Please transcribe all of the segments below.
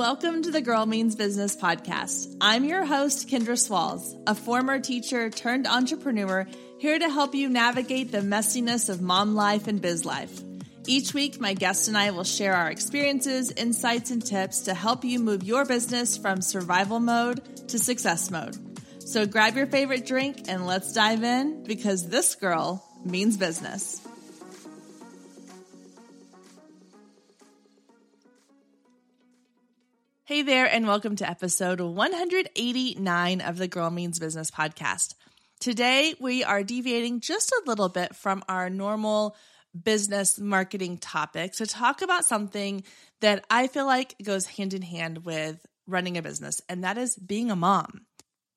Welcome to the Girl Means Business podcast. I'm your host, Kendra Swalls, a former teacher turned entrepreneur, here to help you navigate the messiness of mom life and biz life. Each week, my guest and I will share our experiences, insights, and tips to help you move your business from survival mode to success mode. So grab your favorite drink and let's dive in because this girl means business. Hey there, and welcome to episode 189 of the Girl Means Business podcast. Today, we are deviating just a little bit from our normal business marketing topic to talk about something that I feel like goes hand in hand with running a business, and that is being a mom.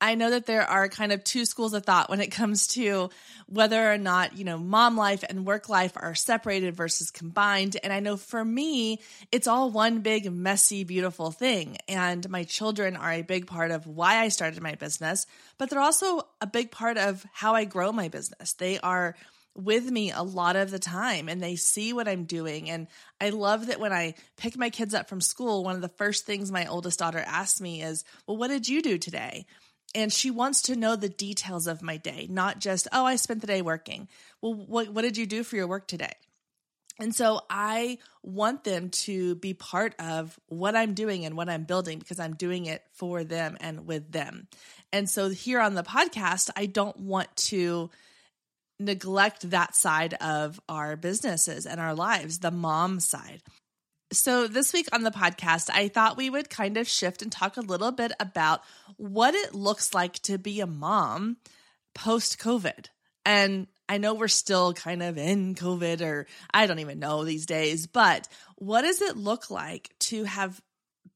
I know that there are kind of two schools of thought when it comes to whether or not, you know, mom life and work life are separated versus combined. And I know for me, it's all one big, messy, beautiful thing. And my children are a big part of why I started my business, but they're also a big part of how I grow my business. They are with me a lot of the time and they see what I'm doing. And I love that when I pick my kids up from school, one of the first things my oldest daughter asks me is, Well, what did you do today? And she wants to know the details of my day, not just, oh, I spent the day working. Well, what, what did you do for your work today? And so I want them to be part of what I'm doing and what I'm building because I'm doing it for them and with them. And so here on the podcast, I don't want to neglect that side of our businesses and our lives, the mom side. So, this week on the podcast, I thought we would kind of shift and talk a little bit about what it looks like to be a mom post COVID. And I know we're still kind of in COVID, or I don't even know these days, but what does it look like to have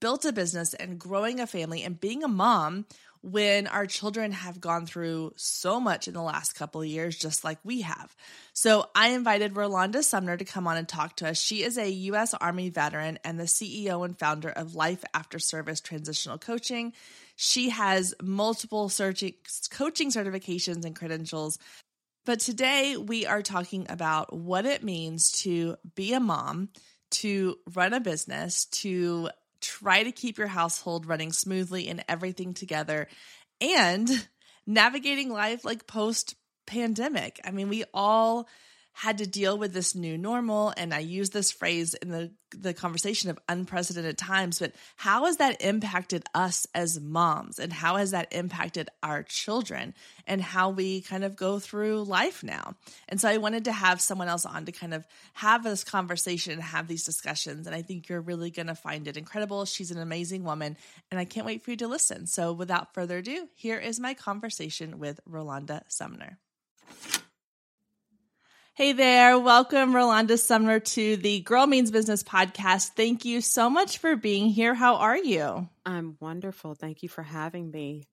built a business and growing a family and being a mom when our children have gone through so much in the last couple of years, just like we have. So I invited Rolanda Sumner to come on and talk to us. She is a U.S. Army veteran and the CEO and founder of Life After Service Transitional Coaching. She has multiple coaching certifications and credentials. But today we are talking about what it means to be a mom, to run a business, to try to keep your household running smoothly and everything together and navigating life like post pandemic. I mean, we all had to deal with this new normal and i use this phrase in the the conversation of unprecedented times but how has that impacted us as moms and how has that impacted our children and how we kind of go through life now? And so i wanted to have someone else on to kind of have this conversation and have these discussions and i think you're really going to find it incredible. She's an amazing woman and i can't wait for you to listen. So without further ado here is my conversation with rolanda sumner Hey there. Welcome, Rolanda Sumner, to the Girl Means Business podcast. Thank you so much for being here. How are you? I'm wonderful. Thank you for having me.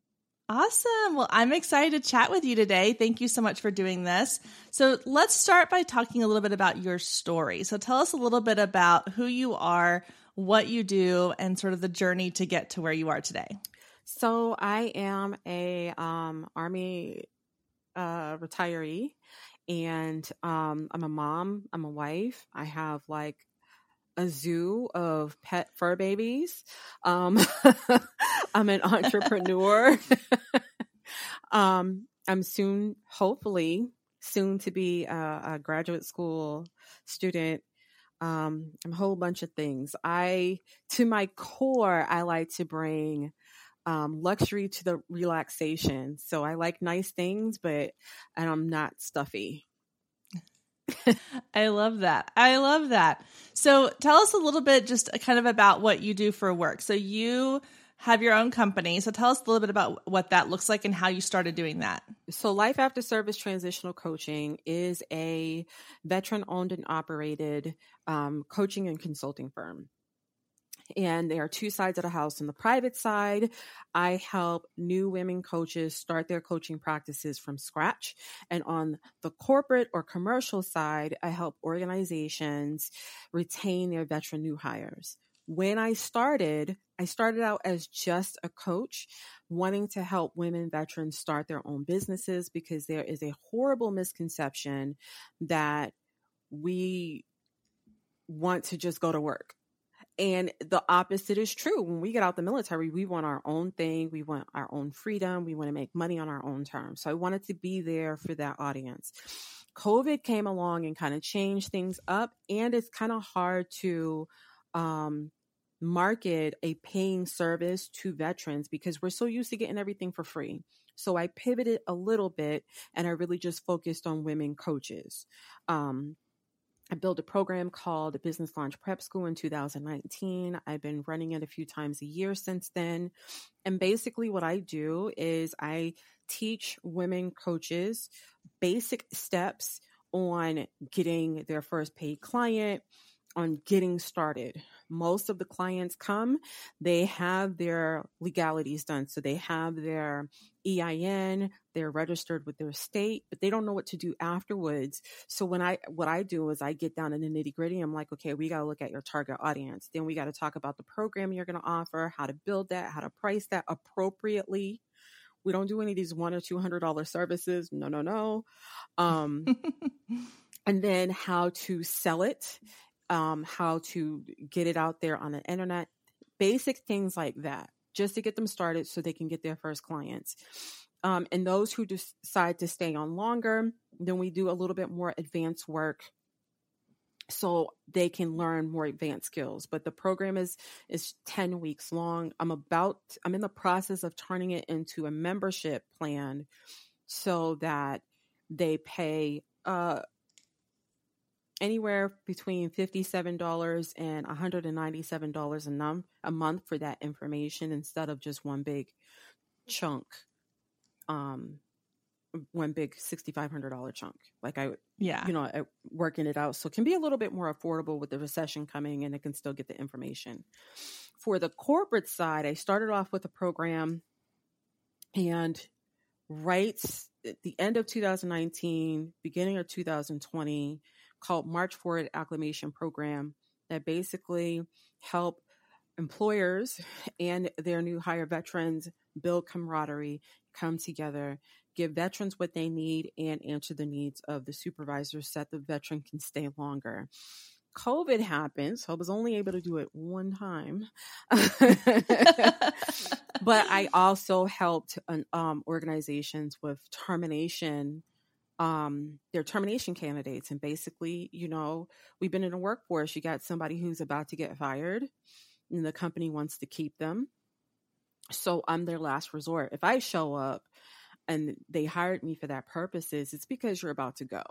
Awesome. Well, I'm excited to chat with you today. Thank you so much for doing this. So, let's start by talking a little bit about your story. So, tell us a little bit about who you are, what you do, and sort of the journey to get to where you are today. So, I am a um, Army uh, retiree and um, I'm a mom, I'm a wife, I have like a zoo of pet fur babies. Um, I'm an entrepreneur. um, I'm soon, hopefully, soon to be a, a graduate school student. Um, I'm a whole bunch of things. I, to my core, I like to bring um, luxury to the relaxation. So I like nice things, but and I'm not stuffy. I love that. I love that. So tell us a little bit just kind of about what you do for work. So you have your own company. So tell us a little bit about what that looks like and how you started doing that. So Life After Service Transitional Coaching is a veteran owned and operated um, coaching and consulting firm. And there are two sides of the house. On the private side, I help new women coaches start their coaching practices from scratch. And on the corporate or commercial side, I help organizations retain their veteran new hires. When I started, I started out as just a coach, wanting to help women veterans start their own businesses because there is a horrible misconception that we want to just go to work and the opposite is true. When we get out the military, we want our own thing. We want our own freedom. We want to make money on our own terms. So I wanted to be there for that audience. COVID came along and kind of changed things up, and it's kind of hard to um, market a paying service to veterans because we're so used to getting everything for free. So I pivoted a little bit and I really just focused on women coaches. Um, I built a program called Business Launch Prep School in 2019. I've been running it a few times a year since then. And basically, what I do is I teach women coaches basic steps on getting their first paid client, on getting started. Most of the clients come, they have their legalities done. So they have their EIN, they're registered with their state, but they don't know what to do afterwards. So when I what I do is I get down in the nitty-gritty. I'm like, okay, we got to look at your target audience. Then we got to talk about the program you're going to offer, how to build that, how to price that appropriately. We don't do any of these one or two hundred dollar services. No, no, no. Um, and then how to sell it um, how to get it out there on the internet, basic things like that, just to get them started so they can get their first clients. Um, and those who decide to stay on longer, then we do a little bit more advanced work so they can learn more advanced skills but the program is is 10 weeks long i'm about i'm in the process of turning it into a membership plan so that they pay uh anywhere between $57 and $197 a, num- a month for that information instead of just one big chunk um one big $6500 chunk. Like i yeah. you know working it out. So it can be a little bit more affordable with the recession coming and it can still get the information. For the corporate side i started off with a program and right at the end of 2019 beginning of 2020 called March Forward Acclimation Program that basically help employers and their new hire veterans build camaraderie, come together, give veterans what they need, and answer the needs of the supervisors so that the veteran can stay longer. COVID happened, so I was only able to do it one time. but I also helped um, organizations with termination um, their termination candidates. And basically, you know, we've been in a workforce. You got somebody who's about to get fired, and the company wants to keep them. So I'm their last resort. If I show up and they hired me for that purposes, it's because you're about to go.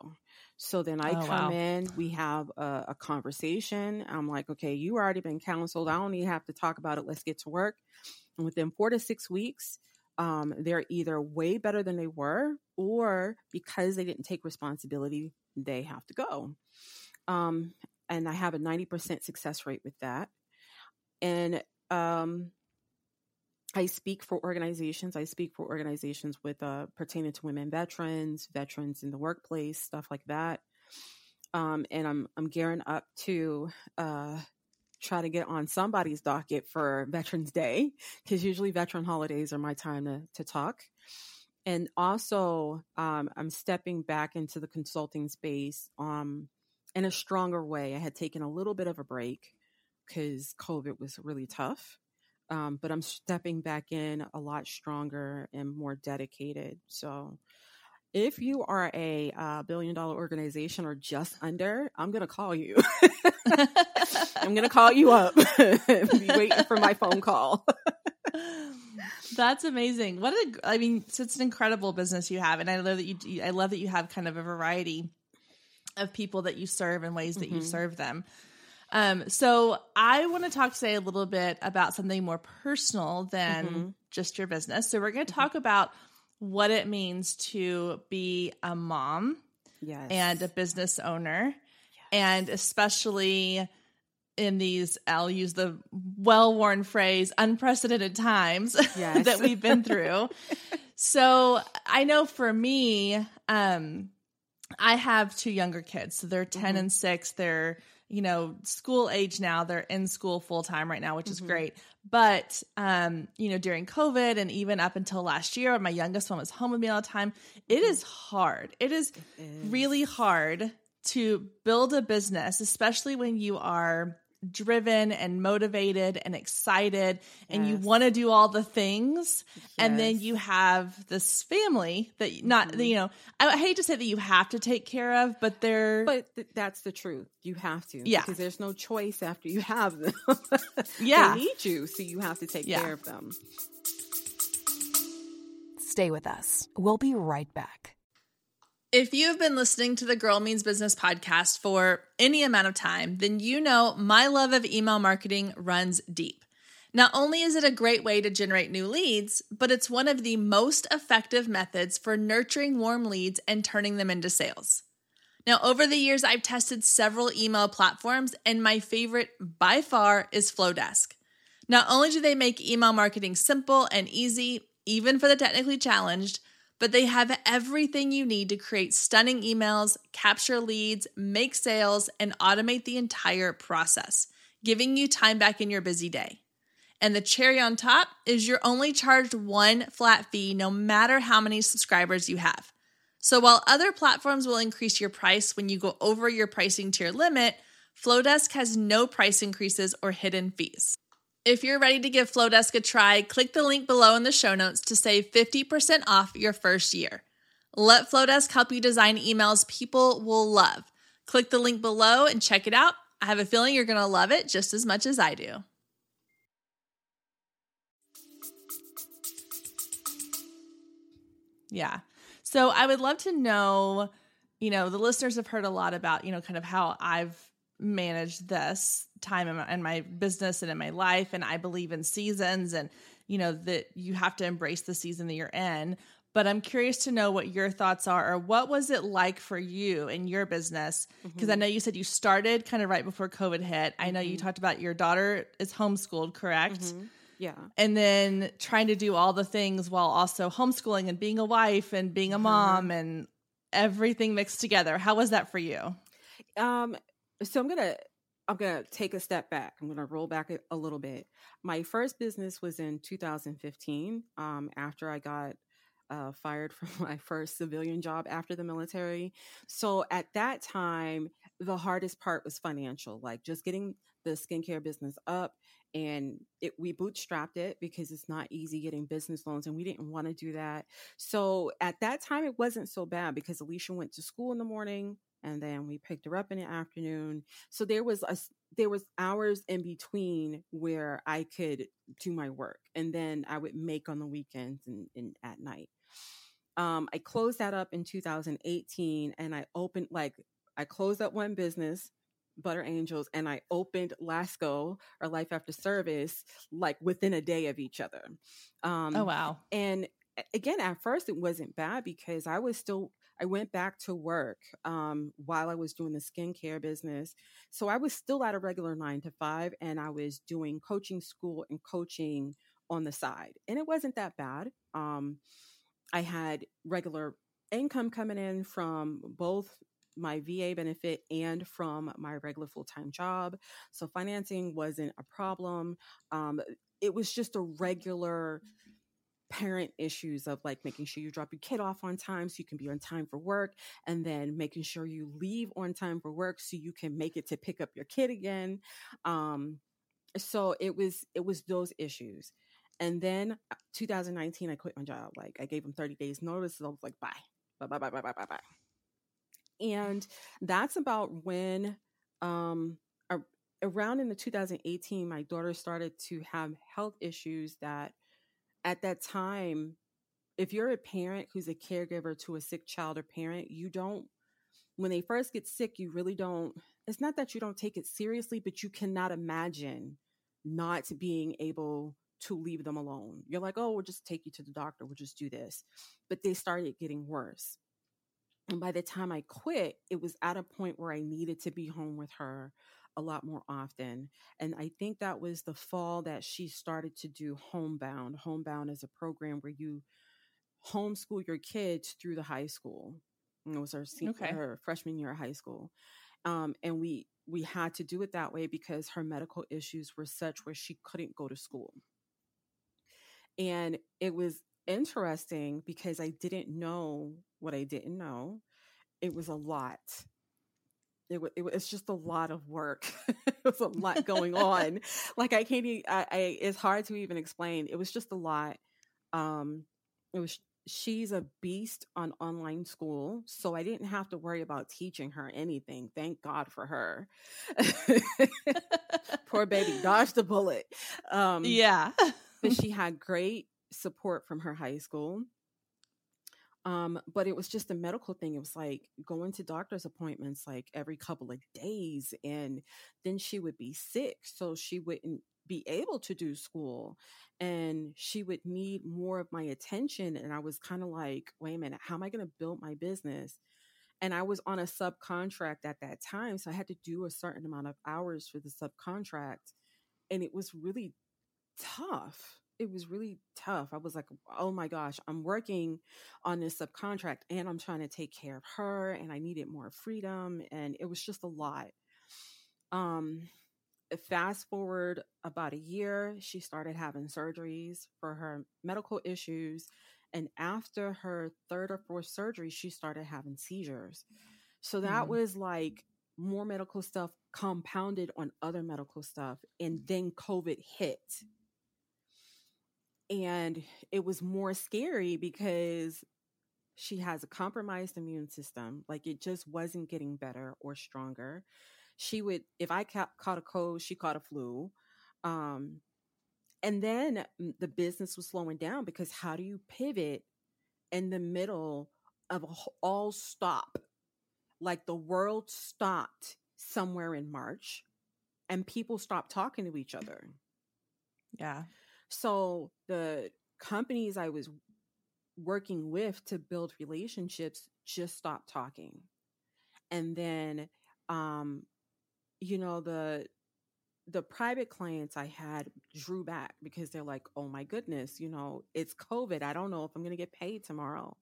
So then I oh, come wow. in, we have a, a, conversation. I'm like, okay, you already been counseled. I don't even have to talk about it. Let's get to work. And within four to six weeks, um, they're either way better than they were, or because they didn't take responsibility, they have to go. Um, and I have a 90% success rate with that. And um, I speak for organizations. I speak for organizations with uh, pertaining to women veterans, veterans in the workplace, stuff like that. Um, and I'm I'm gearing up to uh, try to get on somebody's docket for Veterans Day because usually veteran holidays are my time to, to talk. And also, um, I'm stepping back into the consulting space um, in a stronger way. I had taken a little bit of a break because COVID was really tough. Um, but I'm stepping back in a lot stronger and more dedicated. So, if you are a uh, billion dollar organization or just under, I'm going to call you. I'm going to call you up. Be waiting for my phone call. That's amazing. What a, I mean, it's an incredible business you have. And I love that you, I love that you have kind of a variety of people that you serve and ways that mm-hmm. you serve them. Um, so I want to talk today a little bit about something more personal than mm-hmm. just your business. So we're going to mm-hmm. talk about what it means to be a mom yes. and a business owner. Yes. And especially in these, I'll use the well worn phrase, unprecedented times yes. that we've been through. so I know for me, um, I have two younger kids. So they're 10 mm-hmm. and 6. They're you know, school age now. They're in school full time right now, which is mm-hmm. great. But um, you know, during COVID and even up until last year, my youngest one was home with me all the time, it is hard. It is, it is. really hard to build a business, especially when you are driven and motivated and excited and you want to do all the things yes. and then you have this family that not mm-hmm. you know I, hate to say that you have to take care of but they're but th- that's the truth. You have to. Yeah. Because there's no choice after you have them. Yeah. they need you so you have to take yeah. care of them. Stay with us. We'll be right back if you've been listening to the Girl Means Business podcast for any amount of time, then you know my love of email marketing runs deep. Not only is it a great way to generate new leads, but it's one of the most effective methods for nurturing warm leads and turning them into sales. Now, over the years, I've tested several email platforms, and my favorite by far is Flodesk. Not only do they make email marketing simple and easy, even for the technically challenged, but they have everything you need to create stunning emails, capture leads, make sales, and automate the entire process, giving you time back in your busy day. And the cherry on top is you're only charged one flat fee no matter how many subscribers you have. So while other platforms will increase your price when you go over your pricing tier limit, Flodesk has no price increases or hidden fees. If you're ready to give Flodesk a try, click the link below in the show notes to save 50% off your first year. Let Flodesk help you design emails people will love. Click the link below and check it out. I have a feeling you're going to love it just as much as I do. Yeah. So I would love to know, you know, the listeners have heard a lot about, you know, kind of how I've manage this time in my, in my business and in my life and i believe in seasons and you know that you have to embrace the season that you're in but i'm curious to know what your thoughts are or what was it like for you in your business because mm-hmm. i know you said you started kind of right before covid hit i know you mm-hmm. talked about your daughter is homeschooled correct mm-hmm. Yeah. And then trying to do all the things while also homeschooling and being a wife and being a mm-hmm. mom and everything mixed together. How was that for you? Um so I'm gonna I'm gonna take a step back. I'm gonna roll back a, a little bit. My first business was in 2015. Um, after I got uh, fired from my first civilian job after the military. So at that time, the hardest part was financial, like just getting the skincare business up. And it, we bootstrapped it because it's not easy getting business loans, and we didn't want to do that. So at that time, it wasn't so bad because Alicia went to school in the morning and then we picked her up in the afternoon. So there was a there was hours in between where i could do my work and then i would make on the weekends and, and at night. Um, i closed that up in 2018 and i opened like i closed up one business butter angels and i opened lasco or life after service like within a day of each other. Um, oh wow. and again at first it wasn't bad because i was still I went back to work um, while I was doing the skincare business. So I was still at a regular nine to five and I was doing coaching school and coaching on the side. And it wasn't that bad. Um, I had regular income coming in from both my VA benefit and from my regular full time job. So financing wasn't a problem. Um, it was just a regular parent issues of like making sure you drop your kid off on time so you can be on time for work and then making sure you leave on time for work so you can make it to pick up your kid again um so it was it was those issues. And then uh, 2019 i quit my job like i gave them 30 days notice and i was like bye. Bye bye bye bye bye bye bye. And that's about when um around in the 2018 my daughter started to have health issues that at that time, if you're a parent who's a caregiver to a sick child or parent, you don't, when they first get sick, you really don't, it's not that you don't take it seriously, but you cannot imagine not being able to leave them alone. You're like, oh, we'll just take you to the doctor, we'll just do this. But they started getting worse. And by the time I quit, it was at a point where I needed to be home with her a lot more often. And I think that was the fall that she started to do Homebound. Homebound is a program where you homeschool your kids through the high school. it was her, senior, okay. her freshman year of high school. Um, and we we had to do it that way because her medical issues were such where she couldn't go to school. And it was interesting because I didn't know what I didn't know. It was a lot it, it it's just a lot of work. it was a lot going on. like I can't. I, I it's hard to even explain. It was just a lot. Um, it was she's a beast on online school so i didn't have to worry about teaching her anything thank god for her poor baby dodged the bullet um yeah but she had great support from her high school um but it was just a medical thing it was like going to doctor's appointments like every couple of days and then she would be sick so she wouldn't be able to do school and she would need more of my attention and i was kind of like wait a minute how am i going to build my business? And i was on a subcontract at that time so i had to do a certain amount of hours for the subcontract and it was really tough it was really tough i was like oh my gosh i'm working on this subcontract and i'm trying to take care of her and i needed more freedom and it was just a lot um fast forward about a year, she started having surgeries for her medical issues. And after her third or fourth surgery, she started having seizures. So that mm. was like more medical stuff compounded on other medical stuff. And then COVID hit. And it was more scary because she has a compromised immune system. Like it just wasn't getting better or stronger. She would if i ca- caught a cold she caught a flu um and then mm, the business was slowing down because how do you pivot in the middle of all stop? Like the world stopped somewhere in march and people stopped talking to each other. Yeah so the companies i was working with to build relationships just stopped talking and then um you know the the private clients I had drew back because they're like, oh my goodness, you know, it's COVID. I don't know if I'm going to get paid tomorrow.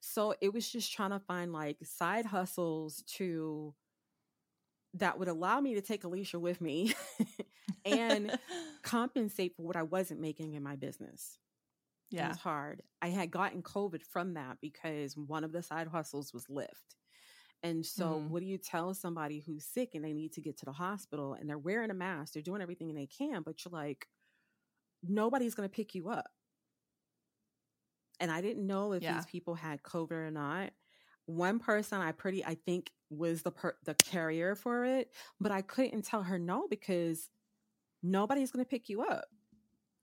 So it was just trying to find like side hustles to that would allow me to take Alicia with me and compensate for what I wasn't making in my business. Yeah. It was hard. I had gotten COVID from that because one of the side hustles was Lyft. And so, mm. what do you tell somebody who's sick and they need to get to the hospital and they're wearing a mask, they're doing everything they can, but you're like, nobody's going to pick you up. And I didn't know if yeah. these people had COVID or not. One person I pretty, I think, was the per- the carrier for it, but I couldn't tell her no because nobody's going to pick you up.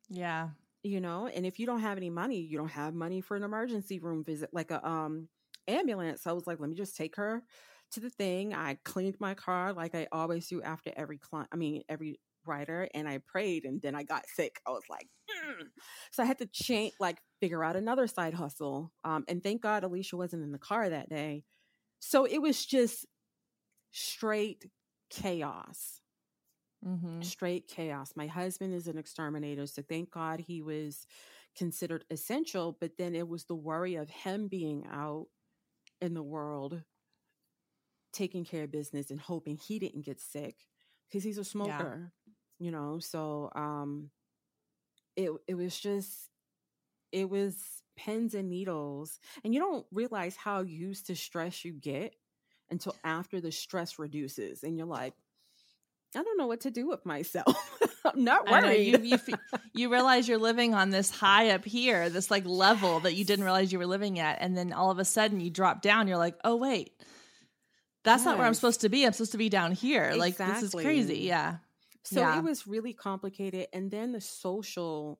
Yeah, you know. And if you don't have any money, you don't have money for an emergency room visit, like a um ambulance. So I was like, let me just take her to the thing. I cleaned my car like I always do after every client, I mean, every rider, and I prayed and then I got sick. I was like, mm. so I had to change, like, figure out another side hustle. Um, and thank God Alicia wasn't in the car that day. So it was just straight chaos. Mm-hmm. Straight chaos. My husband is an exterminator, so thank God he was considered essential. But then it was the worry of him being out in the world taking care of business and hoping he didn't get sick because he's a smoker yeah. you know so um it it was just it was pins and needles and you don't realize how used to stress you get until after the stress reduces and you're like I don't know what to do with myself. I'm not worried. You, you, you, realize you're living on this high up here, this like level that you didn't realize you were living at. And then all of a sudden you drop down. You're like, oh, wait, that's yes. not where I'm supposed to be. I'm supposed to be down here. Exactly. Like, this is crazy. Yeah. So yeah. it was really complicated. And then the social,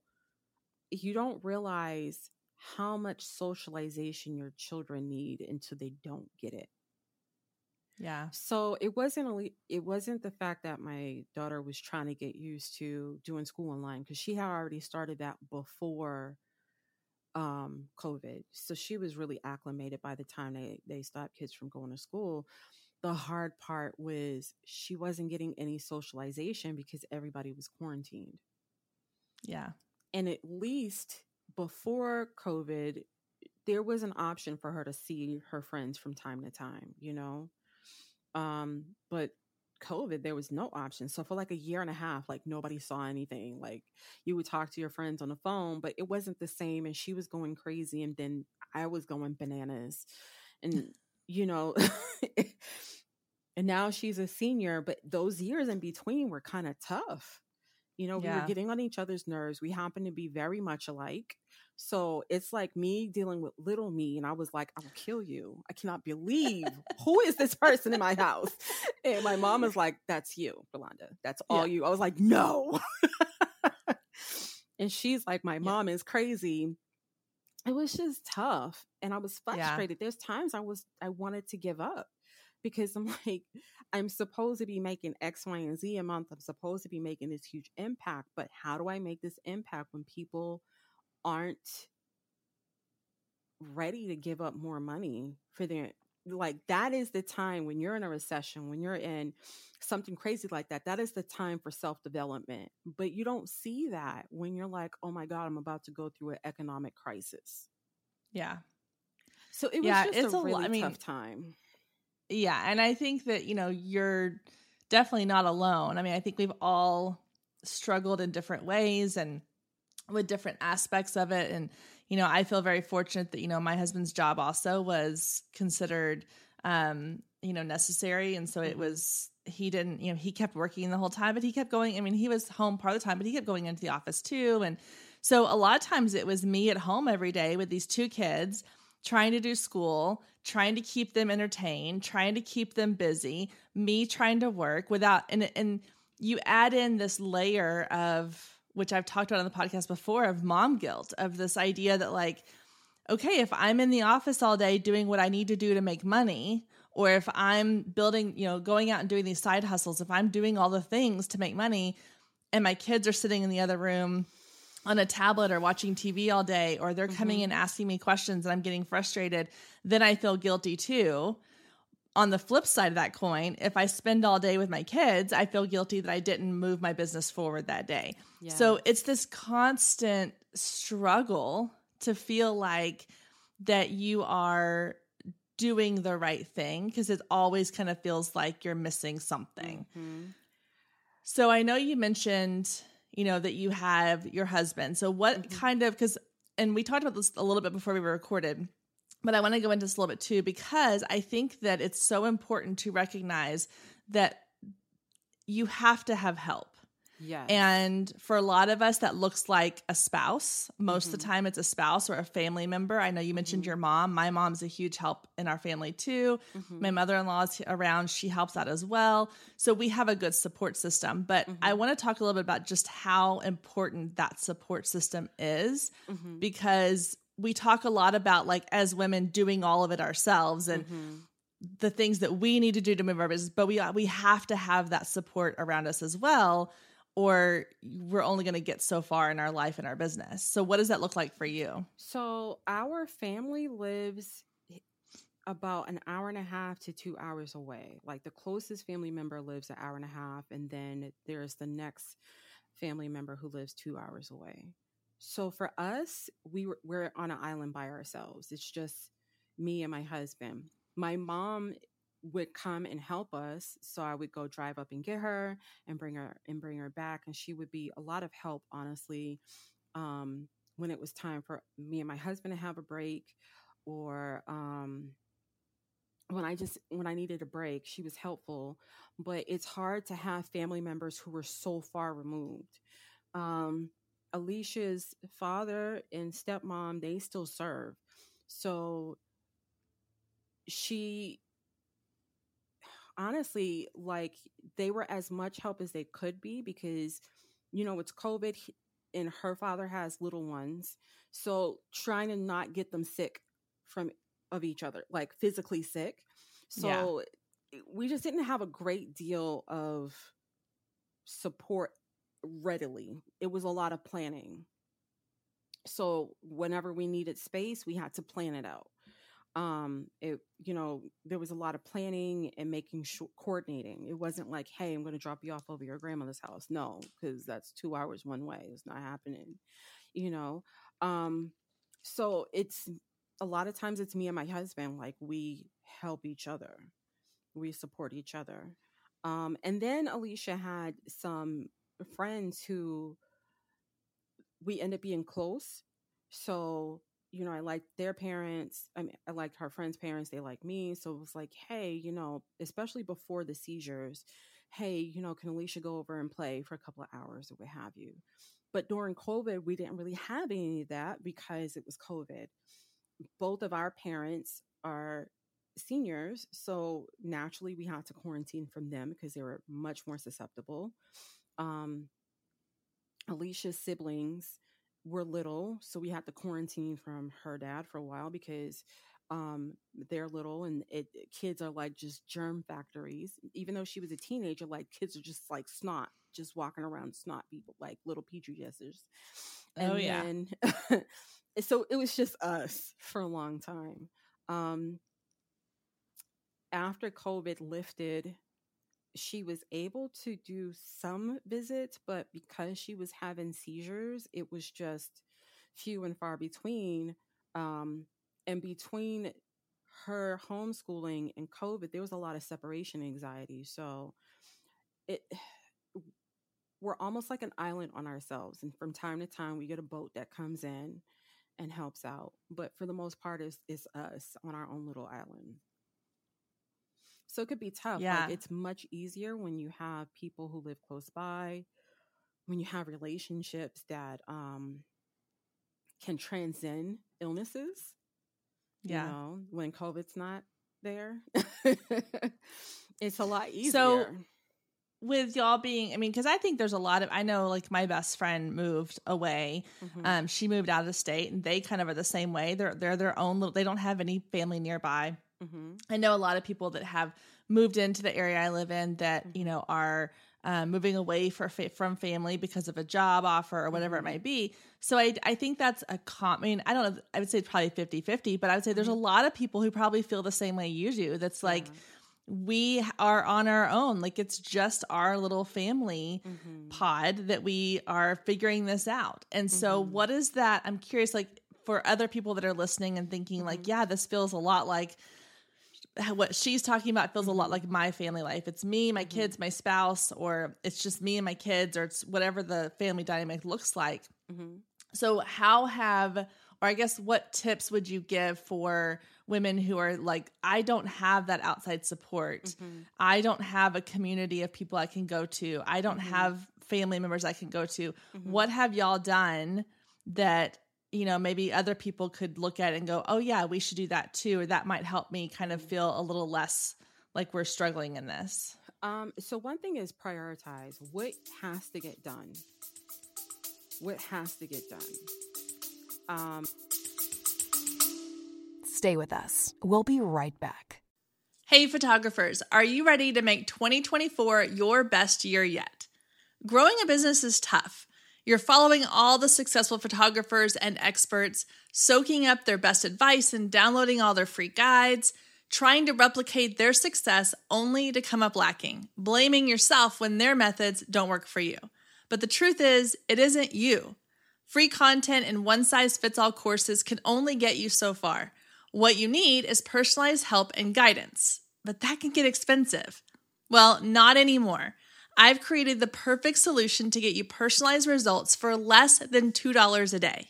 you don't realize how much socialization your children need until they don't get it. Yeah. So it wasn't only it wasn't the fact that my daughter was trying to get used to doing school online because she had already started that before um COVID. So she was really acclimated by the time they they stopped kids from going to school. The hard part was she wasn't getting any socialization because everybody was quarantined. Yeah. And at least before COVID, there was an option for her to see her friends from time to time, you know? Um, but COVID, there was no option. So for like a year and a half, like nobody saw anything. Like you would talk to your friends on the phone, but it wasn't the same. And she was going crazy, and then I was going bananas. And you know, and now she's a senior, but those years in between were kind of tough. You know, we were getting on each other's nerves. We happened to be very much alike. So it's like me dealing with little me, and I was like, I will kill you. I cannot believe who is this person in my house. And my mom is like, That's you, Rolanda. That's all you. I was like, No. and she's like, My mom is crazy. It was just tough. And I was Yeah. frustrated. There's times I was I wanted to give up because I'm like, I'm supposed to be making X, Y, and Z a month. I'm supposed to be making this huge impact. But how do I make this impact when people aren't ready to give up more money for their like that is the time when you're in a recession when you're in something crazy like that that is the time for self-development but you don't see that when you're like oh my god i'm about to go through an economic crisis Yeah. so it was Yeah, just it's a a really I mean, tough time Yeah, and I think that, you know, you're definitely not alone. I mean, I think we've all struggled in different ways and with different aspects of it and you know, I feel very fortunate that, you know, my husband's job also was considered um, you know, necessary and so it Mhm. was he didn't, you know, he kept working the whole time, but he kept going. I mean, he was home part of the time, but he kept going into the office too and so a lot of times it was me at home every day with these two kids trying to do school, trying to keep them entertained, trying to keep them busy, me trying to work without and and you add in this layer of which I've talked about on the podcast before of mom guilt of this idea that like okay, if I'm in the office all day doing what I need to do to make money, or if I'm building, you know, going out and doing these side hustles, if I'm doing all the things to make money and my kids are sitting in the other room on a tablet or watching TV all day, or they're coming Mhm. in asking me questions and I'm getting frustrated, then I feel guilty too. On the flip side of that coin, if I spend all day with my kids, I feel guilty that I didn't move my business forward that day. So it's this constant struggle to feel like that you are doing the right thing because it always kind of feels like you're missing something. Mhm. So I know you mentioned, you know, that you have your husband. So what Mhm. kind of because and we talked about this a little bit before we were recorded, but I want to go into this a little bit too because I think that it's so important to recognize that you have to have help. Yes. And for a lot of us, that looks like a spouse. Most of Mhm. the time, it's a spouse or a family member. I know you mentioned Mhm. your mom. My mom's a huge help in our family too. Mhm. My mother in law is around. She helps out as well. So we have a good support system. But I Mhm. want to talk a little bit about just how important that support system is Mhm. because we talk a lot about, like, as women, doing all of it ourselves and Mhm. the things that we need to do to move our business, but we we have to have that support around us as well, or we're only going to get so far in our life and our business. So, what does that look like for you? So our family lives about an hour and a half to two hours away. Like the closest family member lives an hour and a half, and then there's the next family member who lives two hours away. So for us, we were, we're on an island by ourselves. It's just me and my husband. My mom would come and help us, so I would go drive up and get her and bring her and bring her back, and she would be a lot of help, honestly. Um, when it was time for me and my husband to have a break or um when I just when I needed a break, she was helpful, but it's hard to have family members who were so far removed. Um Alicia's father and stepmom, they still serve. So she honestly like they were as much help as they could be because you know it's covid and her father has little ones. So trying to not get them sick from of each other like physically sick. So eh, we just didn't have a great deal of support readily. It was a lot of planning. So whenever we needed space we had to plan it out. Um it you know there was a lot of planning and making sure coordinating. It wasn't like hey i'm going to drop you off over your grandmother's house. No because that's two hours one way. It's not happening you know? Um so it's a lot of times it's me and my husband like we help each other. We support each other. Um and then alicia had some friends who we end up being close so you know, I liked their parents. I mean, I liked her friends' parents. They liked me. So it was like, hey, you know, especially before the seizures, hey, you know, can Alicia go over and play for a couple of hours or what have you? But during COVID, we didn't really have any of that because it was COVID. Both of our parents are seniors. So naturally, we had to quarantine from them because they were much more susceptible. Um, Alicia's siblings were little, so we had to quarantine from her dad for a while because um they're little and it kids are like just germ factories. Even though she was a teenager like kids are just like snot just walking around snot people like little petri dishes. And oh yeah. then, so it was just us for a long time. Um after covid lifted she was able to do some visits, but because she was having seizures, it was just few and far between. Um, and between her homeschooling and COVID, there was a lot of separation anxiety. So it we're almost like an island on ourselves. And from time to time we get a boat that comes in and helps out. But for the most part, it's, it's us on our own little island. So it could be tough. Yeah. Like it's much easier when you have people who live close by, when you have relationships that um can transcend illnesses. Yeah. You know, when COVID's not there. it's a lot easier. So with y'all being i mean because i think there's a lot of i know like my best friend moved away Mhm. um she moved out of the state and they kind of are the same way they're they're their own little they don't have any family nearby Mhm. I know a lot of people that have moved into the area I live in that you Mhm. know are um, moving away for fa- from family because of a job offer or whatever Mhm. it might be. So I I think that's a com. I mean I don't know. I would say it's probably 50-50, but I would say there's a Mhm. lot of people who probably feel the same way you do. That's like Yeah. we are on our own. Like it's just our little family Mhm. pod that we are figuring this out. And so Mhm. what is that? I'm curious like for other people that are listening and thinking like, Mhm. yeah, this feels a lot like what she's talking about feels a lot Mhm. like my family life. It's me, my Mhm. kids, my spouse, or it's just me and my kids, or it's whatever the family dynamic looks like. Mhm. So, how have, or I guess, what tips would you give for women who are like, I don't have that outside support. Mhm. I don't have a community of people I can go to. I don't Mhm. have family members I can go to. Mhm. What have y'all done that, you know, maybe other people could look at it and go, oh, yeah, we should do that too? Or that might help me kind of feel a little less like we're struggling in this. Um, so one thing is prioritize what has to get done. What has to get done. Um, Stay with us. We'll be right back. Hey, photographers, are you ready to make 2024 your best year yet? Growing a business is tough. You're following all the successful photographers and experts, soaking up their best advice and downloading all their free guides, trying to replicate their success only to come up lacking, blaming yourself when their methods don't work for you. But the truth is, it isn't you. Free content and one size fits all courses can only get you so far. What you need is personalized help and guidance, but that can get expensive. Well, not anymore. I've created the perfect solution to get you personalized results for less than $2 a day.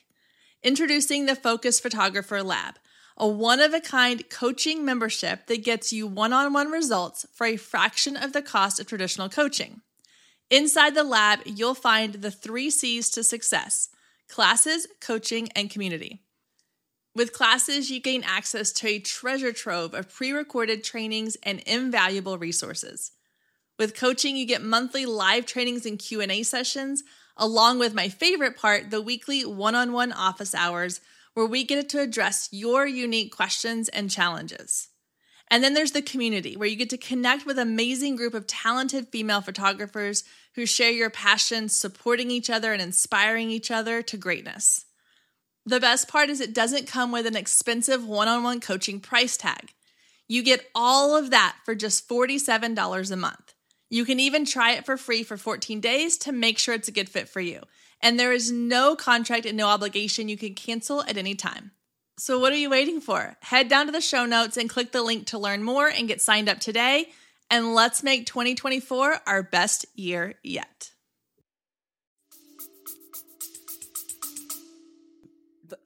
Introducing the Focus Photographer Lab, a one of a kind coaching membership that gets you one on one results for a fraction of the cost of traditional coaching. Inside the lab, you'll find the three C's to success classes, coaching, and community. With classes, you gain access to a treasure trove of pre-recorded trainings and invaluable resources. With coaching, you get monthly live trainings and Q&A sessions, along with my favorite part, the weekly one-on-one office hours where we get to address your unique questions and challenges. And then there's the community where you get to connect with amazing group of talented female photographers who share your passion, supporting each other and inspiring each other to greatness. The best part is it doesn't come with an expensive one on one coaching price tag. You get all of that for just $47 a month. You can even try it for free for 14 days to make sure it's a good fit for you. And there is no contract and no obligation. You can cancel at any time. So, what are you waiting for? Head down to the show notes and click the link to learn more and get signed up today. And let's make 2024 our best year yet.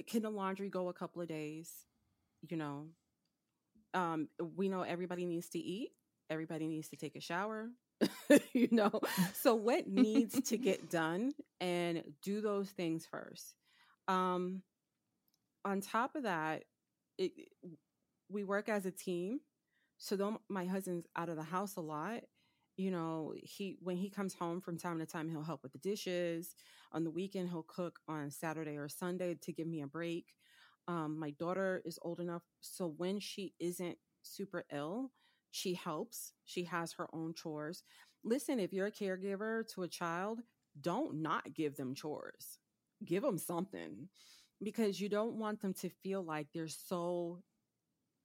can the laundry go a couple of days? You know, um, we know everybody needs to eat, everybody needs to take a shower, you know. So what needs to get done and do those things first. Um, on top of that, it, we work as a team. So though my husband's out of the house a lot, you know, he when he comes home from time to time, he'll help with the dishes. On the weekend, he'll cook on Saturday or Sunday to give me a break. Um, my daughter is old enough, so when she isn't super ill, she helps. She has her own chores. Listen, if you're a caregiver to a child, don't not give them chores. Give them something because you don't want them to feel like they're so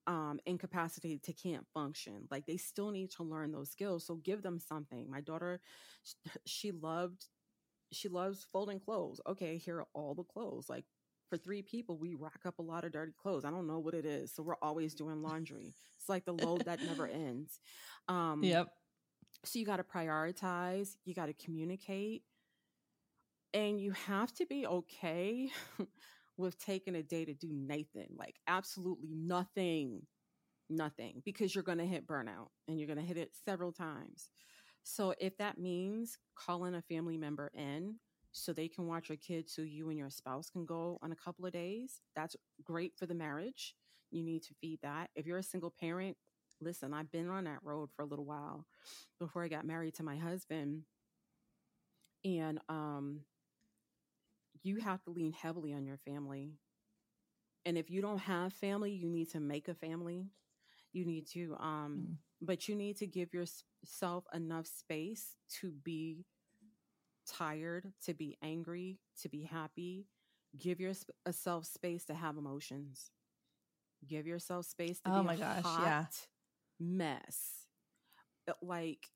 um, incapacitated to can't function. Like they still need to learn those skills. So give them something. My daughter, she loved, she loves folding clothes. Okay, here are all the clothes. Like for three people, we rack up a lot of dirty clothes. I don't know what it is. So we're always doing laundry. It's like the load that never ends. Um, yep. So you got to prioritize, you got to communicate, and you have to be okay with taking a day to do nothing, like absolutely nothing, nothing, because you're going to hit burnout and you're going to hit it several times. So if that means calling a family member in so they can watch your kids so you and your spouse can go on a couple of days, that's great for the marriage. You need to feed that. If you're a single parent, listen, I've been on that road for a little while before I got married to my husband. And um you have to lean heavily on your family. And if you don't have family, you need to make a family. You need to, um, mm. but you need to give yourself enough space to be tired, to be angry, to be happy. Give yourself space to have emotions. Give yourself space to oh be my a gosh, hot yeah. mess. Uh, like,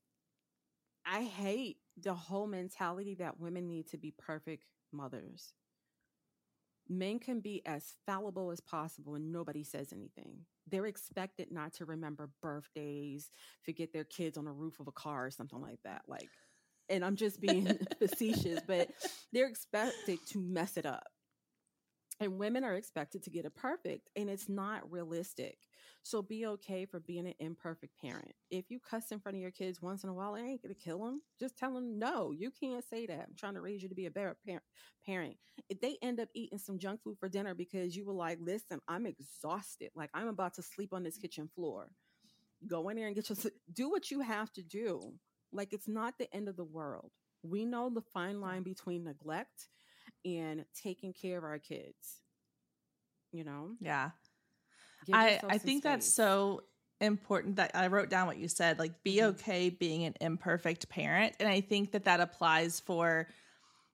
I hate the whole mentality that women need to be perfect mothers. Men can be as fallible as possible and nobody says anything. They're expected not to remember birthdays, forget their kids on the roof of a car or something like that. Like, and I'm just being facetious, but they're expected to mess it up. And women are expected to get it perfect and it's not realistic. So be okay for being an imperfect parent. If you cuss in front of your kids once in a while it ain't gonna kill them just tell them no you can't say that. I'm trying to raise you to be a better parent. If they end up eating some junk food for dinner because you were like listen i'm exhausted. Like i'm about to sleep on this kitchen floor. Go in there and get your do what you have to do like it's not the end of the world we know the fine line between neglect and taking care of our kids. You know? Yeah. I I think space. that's so important that I wrote down what you said like be mm-hmm. okay being an imperfect parent and I think that that applies for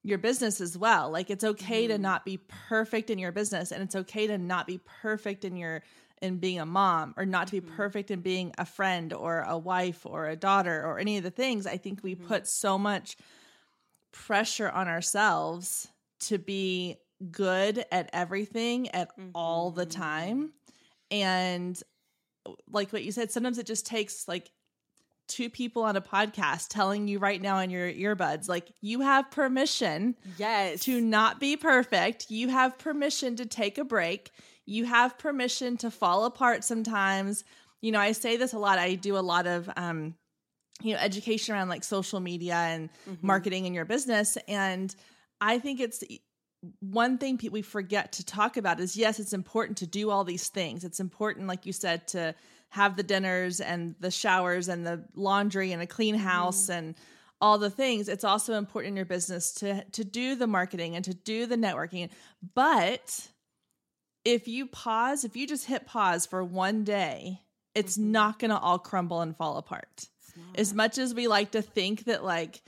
your business as well. Like it's okay mm-hmm. to not be perfect in your business and it's okay to not be perfect in your in being a mom or not to be mm-hmm. perfect in being a friend or a wife or a daughter or any of the things. I think we mm-hmm. put so much pressure on ourselves to be good at everything at mm-hmm. all the mm-hmm. time. And like what you said, sometimes it just takes like two people on a podcast telling you right now in your earbuds like you have permission yes to not be perfect you have permission to take a break you have permission to fall apart sometimes you know i say this a lot i do a lot of um you know education around like social media and mm-hmm. marketing in your business and I think it's one thing we forget to talk about is yes, it's important to do all these things. It's important, like you said, to have the dinners and the showers and the laundry and a clean house mm. and all the things. It's also important in your business to to do the marketing and to do the networking. But if you pause, if you just hit pause for one day, it's mm-hmm. not going to all crumble and fall apart. As much as we like to think that like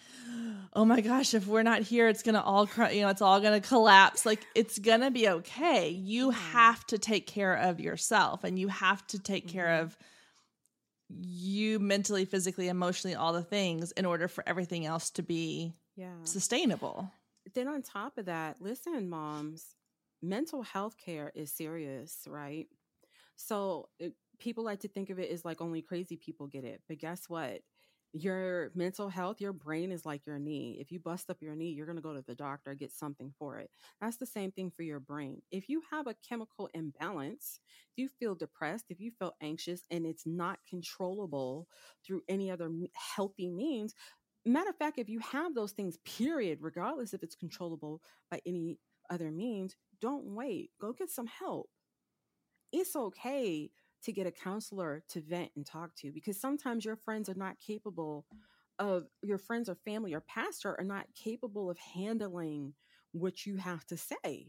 oh my gosh, if we're not here, it's gonna all, cr- you know, it's all gonna collapse. Like it's gonna be okay. You mm-hmm. have to take care of yourself, and you have to take care mm-hmm. of you mentally, physically, emotionally, all the things in order for everything else to be yeah sustainable. Then on top of that, listen, moms, mental health care is serious, right? So it, people like to think of it as like only crazy people get it, but guess what? your mental health, your brain is like your knee. If you bust up your knee, you're going to go to the doctor, get something for it. That's the same thing for your brain. If you have a chemical imbalance, if you feel depressed, if you feel anxious, and it's not controllable through any other healthy means, matter of fact, if you have those things, period, regardless if it's controllable by any other means, don't wait. Go get some help. It's okay to get a counselor to vent and talk to because sometimes your friends are not capable of your friends or family or pastor are not capable of handling what you have to say.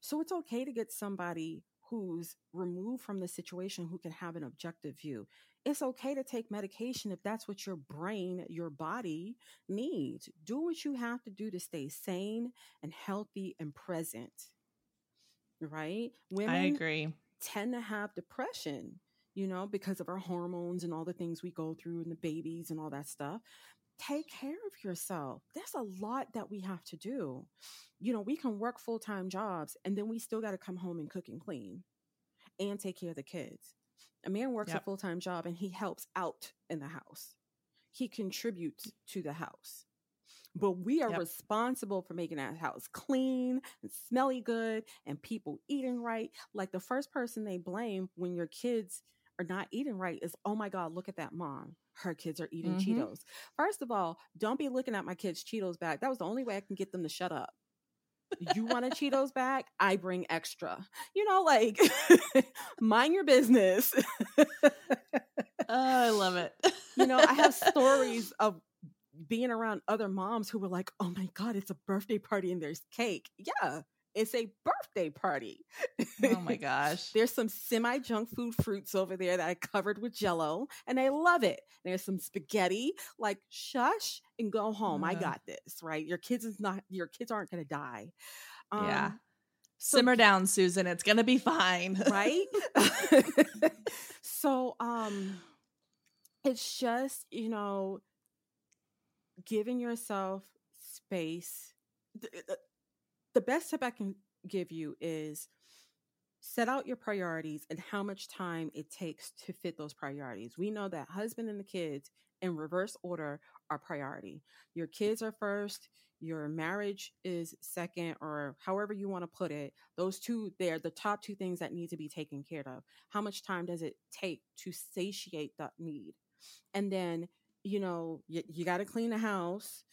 So it's okay to get somebody who's removed from the situation who can have an objective view. It's okay to take medication if that's what your brain, your body needs. Do what you have to do to stay sane and healthy and present. Right? Women I agree tend to have depression, you know, because of our hormones and all the things we go through and the babies and all that stuff. Take care of yourself. There's a lot that we have to do. You know, we can work full time jobs and then we still got to come home and cook and clean and take care of the kids. A man works yep. a full time job and he helps out in the house, he contributes to the house but we are yep. responsible for making that house clean and smelly good and people eating right. Like the first person they blame when your kids are not eating right is, oh my God, look at that mom. Her kids are eating mm-hmm. Cheetos. First of all, don't be looking at my kids' Cheetos back. That was the only way I can get them to shut up. You want a Cheetos back? I bring extra. You know, like mind your business. oh, I love it. you know, I have stories of being around other moms who were like, oh my God, it's a birthday party and there's cake. Yeah, it's a birthday party. Oh my gosh. There's some semi junk food fruits over there that I covered with jello and I love it. There's some spaghetti, like shush and go home. I got this, right? Your kids is not your kids aren't gonna die. Um, yeah. Simmer so, down, Susan. It's gonna be fine. right? so um it's just, you know, giving yourself space. The, best tip I can give you is set out your priorities and how much time it takes to fit those priorities. We know that husband and the kids in reverse order are priority. Your kids are first, your marriage is second, or however you want to put it. Those two, they're the top two things that need to be taken care of. How much time does it take to satiate that need? And then you know, you, you got to clean the house.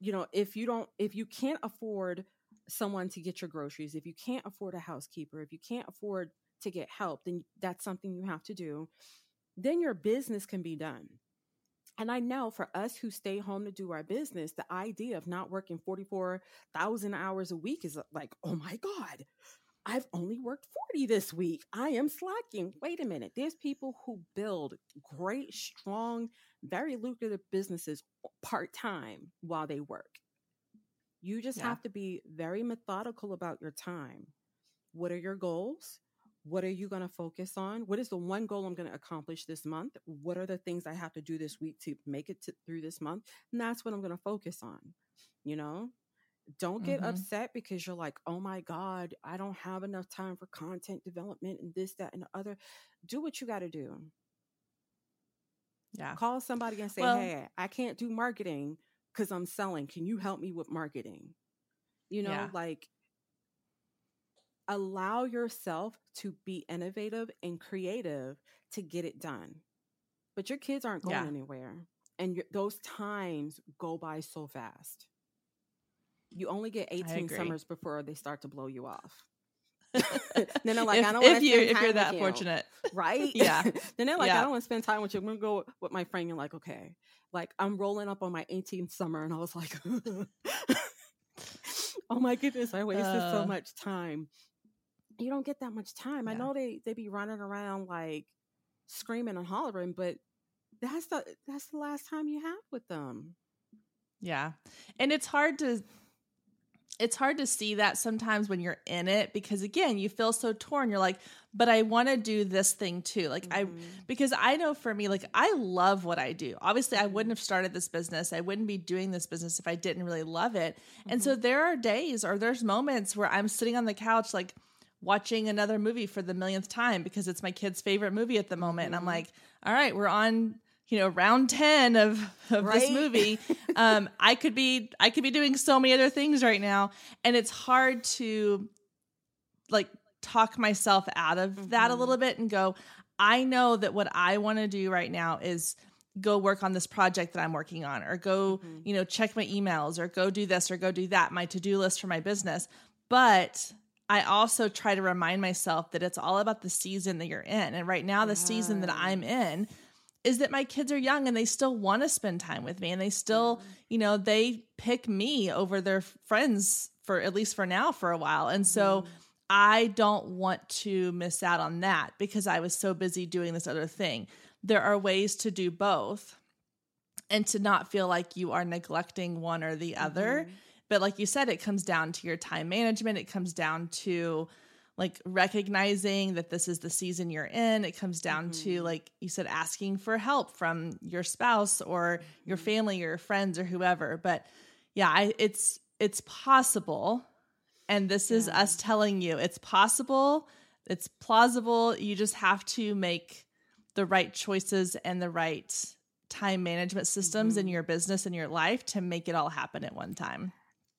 You know, if you don't, if you can't afford someone to get your groceries, if you can't afford a housekeeper, if you can't afford to get help, then that's something you have to do. Then your business can be done. And I know for us who stay home to do our business, the idea of not working 44,000 hours a week is uh, like, oh my God, I've only worked 40 this week. I am slacking. Wait a minute. There's people who build great, strong, very lucrative businesses part time while they work. You just yeah. have to be very methodical about your time. What are your goals? What are you going to focus on? What is the one goal I'm going to accomplish this month? What are the things I have to do this week to make it to, through this month? And that's what I'm going to focus on. You know, don't get mm-hmm. upset because you're like, oh my God, I don't have enough time for content development and this, that, and the other. Do what you got to do. Yeah. Call somebody and say, well, hey, I can't do marketing because I'm selling. Can you help me with marketing? You know, yeah. like allow yourself to be innovative and creative to get it done. But your kids aren't going yeah. anywhere. And those times go by so fast. You only get 18 summers before they start to blow you off. then they're like, if, I don't want to if you're that fortunate, right? Yeah. then they're like, yeah. I don't want to spend time with you. I'm gonna go with my friend. You're like, okay. Like I'm rolling up on my 18th summer, and I was like, oh my goodness, I wasted uh, so much time. You don't get that much time. Yeah. I know they they be running around like screaming and hollering, but that's the that's the last time you have with them. Yeah, and it's hard to it's hard to see that sometimes when you're in it because again you feel so torn you're like but i want to do this thing too like mm-hmm. i because i know for me like i love what i do obviously i wouldn't have started this business i wouldn't be doing this business if i didn't really love it mm-hmm. and so mm-hmm. there are days or there's moments where i'm sitting on the couch like watching another movie for the millionth time because it's my kid's favorite movie at the moment mm-hmm. and i'm mm-hmm. like all right we're on you know round 10 of, of Right? this movie um i could be i could be doing so many other things right now and it's hard to like talk myself out of that a Mhm. little bit and go i know that what i want to do right now is go work on this project that i'm working on or go Mhm. you know check my emails or go do this or go do that my to-do list for my business but i also try to remind myself that it's all about the season that you're in and right now the season that i'm in is that my kids are young and they still want to spend time with me and they still you know they pick me over their friends for at least for now for a while and so Mhm. I don't want to miss out on that because I was so busy doing this other thing. There are ways to do both and to not feel like you are neglecting one or the other. Mhm. But like you said, it comes down to your time management. It comes down to like recognizing that this is the season you're in. It comes down to, Mhm. like you said, asking for help from your spouse or your Mhm. family or your friends or whoever. But yeah, I, it's it's possible and this is us telling you it's possible it's plausible you just have to make the right choices and the right time management systems in Mhm. your business and your life to make it all happen at one time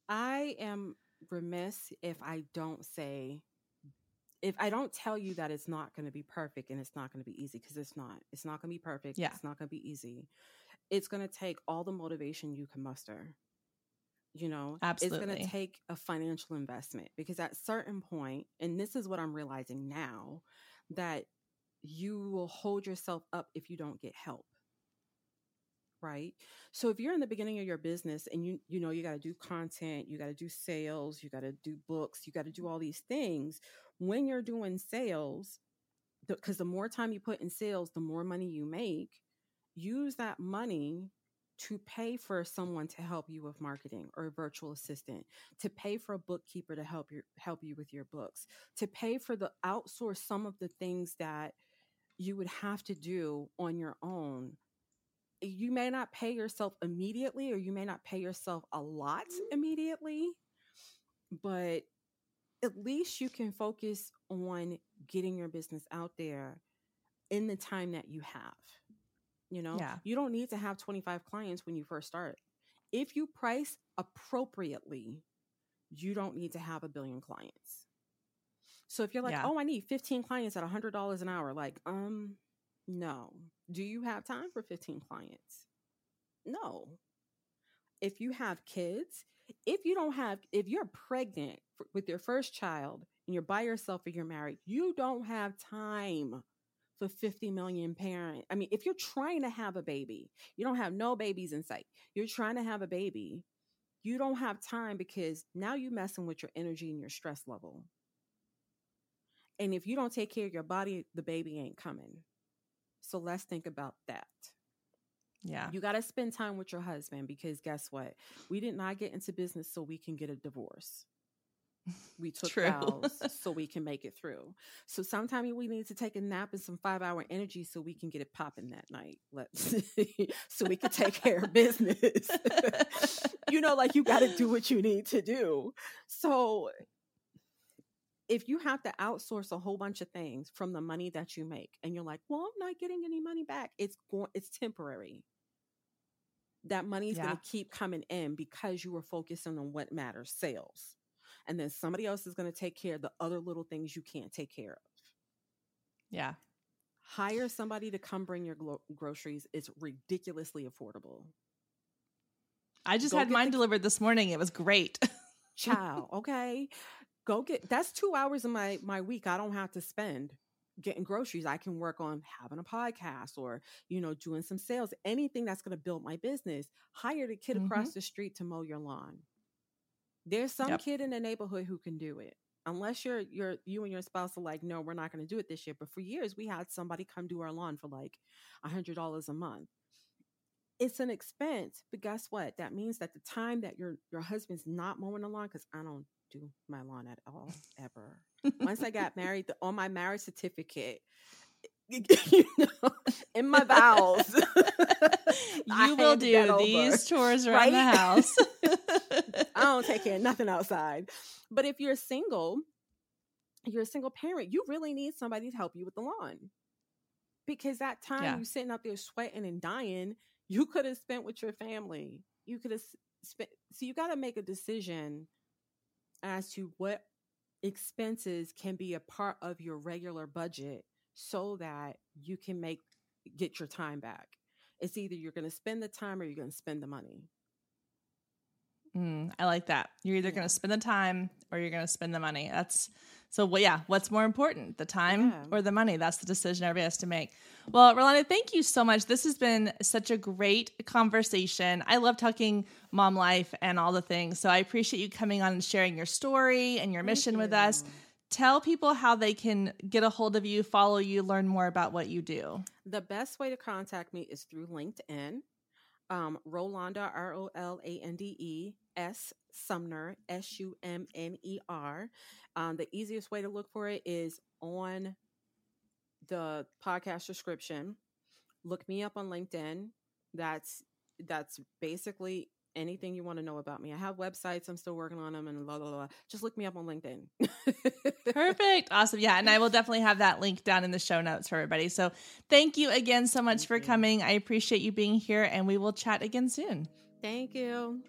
I am remiss if I don't say, if I don't tell you that it's not going to be perfect and it's not going to be easy, because it's not. It's not going to be perfect. Yeah. It's not going to be easy. It's going to take all the motivation you can muster. You know, it's going to take a financial investment because at certain point, and this is what I'm realizing now, that you will hold yourself up if you don't get help. Right? So if you're in the beginning of your business and you you know you got to do content you got to do sales you got to do books you got to do all these things when you're doing sales because the more time you put in sales the more money you make use that money to pay for someone to help you with marketing or a virtual assistant to pay for a bookkeeper to help you help you with your books to pay for the outsource some of the things that you would have to do on your own. You may not pay yourself immediately or you may not pay yourself a lot immediately but at least you can focus on getting your business out there in the time that you have you know? Yeah. you don't need to have 25 clients when you first start. If you price appropriately you don't need to have a billion clients. So if you're like Yeah. oh i need 15 clients at $100 an hour like um no. Do you have time for 15 clients? No. If you have kids if you don't have if you're pregnant f- with your first child and you're by yourself or you're married you don't have time for 50 million parent i mean if you're trying to have a baby you don't have no babies in sight you're trying to have a baby you don't have time because now you're messing with your energy and your stress level and if you don't take care of your body the baby ain't coming so let's think about that yeah you got to spend time with your husband because guess what? We did not get into business so we can get a divorce. We took vows so we can make it through. So sometimes we need to take a nap and some five hour energy so we can get it popping that night. Let's so we can take care of business. you know, like you got to do what you need to do. So if you have to outsource a whole bunch of things from the money that you make and you're like, "Well, I'm not getting any money back." It's going it's temporary. That money is Yeah. going to keep coming in because you were focusing on what matters, sales. And then somebody else is going to take care of the other little things you can't take care of. yeah Hire somebody to come bring your glo- groceries. It's ridiculously affordable. i just Go had mine the- delivered this morning it was great Child, okay? Go get that's 2 hours of my my week I don't have to spend getting groceries. I can work on having a podcast or, you know, doing some sales, anything that's going to build my business. Hire the kid across mm-hmm. the street to mow your lawn. There's some Yep. kid in the neighborhood who can do it. Unless you're you're you and your spouse are like, no, we're not going to do it this year. But for years, we had somebody come do our lawn for like a hundred dollars a month. It's an expense, but guess what? That means that the time that your your husband's not mowing the lawn, because I don't do my lawn at all ever. Once I got married, the, on my marriage certificate, you know, in my vows, I you will do these chores around the house I don't take care of nothing outside. But if you're single, you're a single parent, you really need somebody to help you with the lawn. because that time Yeah. you sitting out there sweating and dying, you could have spent with your family. You could have spent. So you got to make a decision as to what expenses can be a part of your regular budget so that you can make get your time back. It's either you're going to spend the time or you're going to spend the money. Mm, I like that. You're either Yeah. going to spend the time or you're going to spend the money. That's so. Well, yeah. What's more important, the time Yeah. or the money? That's the decision everybody has to make. Well, Rolanda, thank you so much. This has been such a great conversation. I love talking mom life and all the things. So I appreciate you coming on and sharing your story and your Thank mission with us. Tell people how they can get a hold of you, follow you, learn more about what you do. The best way to contact me is through LinkedIn. Um, Rolanda, R O L A N D E S Sumner, S U M N E R. Um, the easiest way to look for it is on the podcast description. Look me up on LinkedIn. That's that's basically anything you want to know about me. I have websites. I'm still working on them, and blah blah blah. Just look me up on LinkedIn. Perfect. Awesome. Yeah. And I will definitely have that link down in the show notes for everybody. So thank you again so much Thank for you. coming. I appreciate you being here and we will chat again soon. Thank you.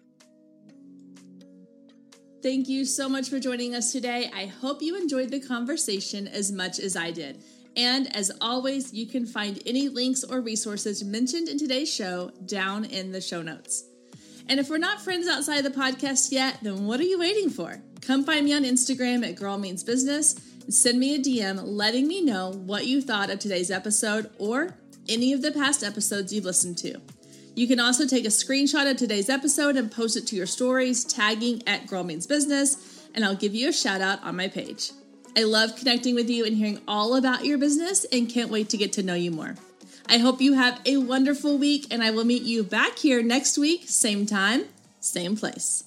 Thank you so much for joining us today. I hope you enjoyed the conversation as much as I did. And as always, you can find any links or resources mentioned in today's show down in the show notes. And if we're not friends outside the podcast yet, then what are you waiting for? Come find me on Instagram at Girl Means Business and send me a DM letting me know what you thought of today's episode or any of the past episodes you've listened to. You can also take a screenshot of today's episode and post it to your stories, tagging at Girl Means Business, and I'll give you a shout out on my page. I love connecting with you and hearing all about your business and can't wait to get to know you more. I hope you have a wonderful week, and I will meet you back here next week, same time, same place.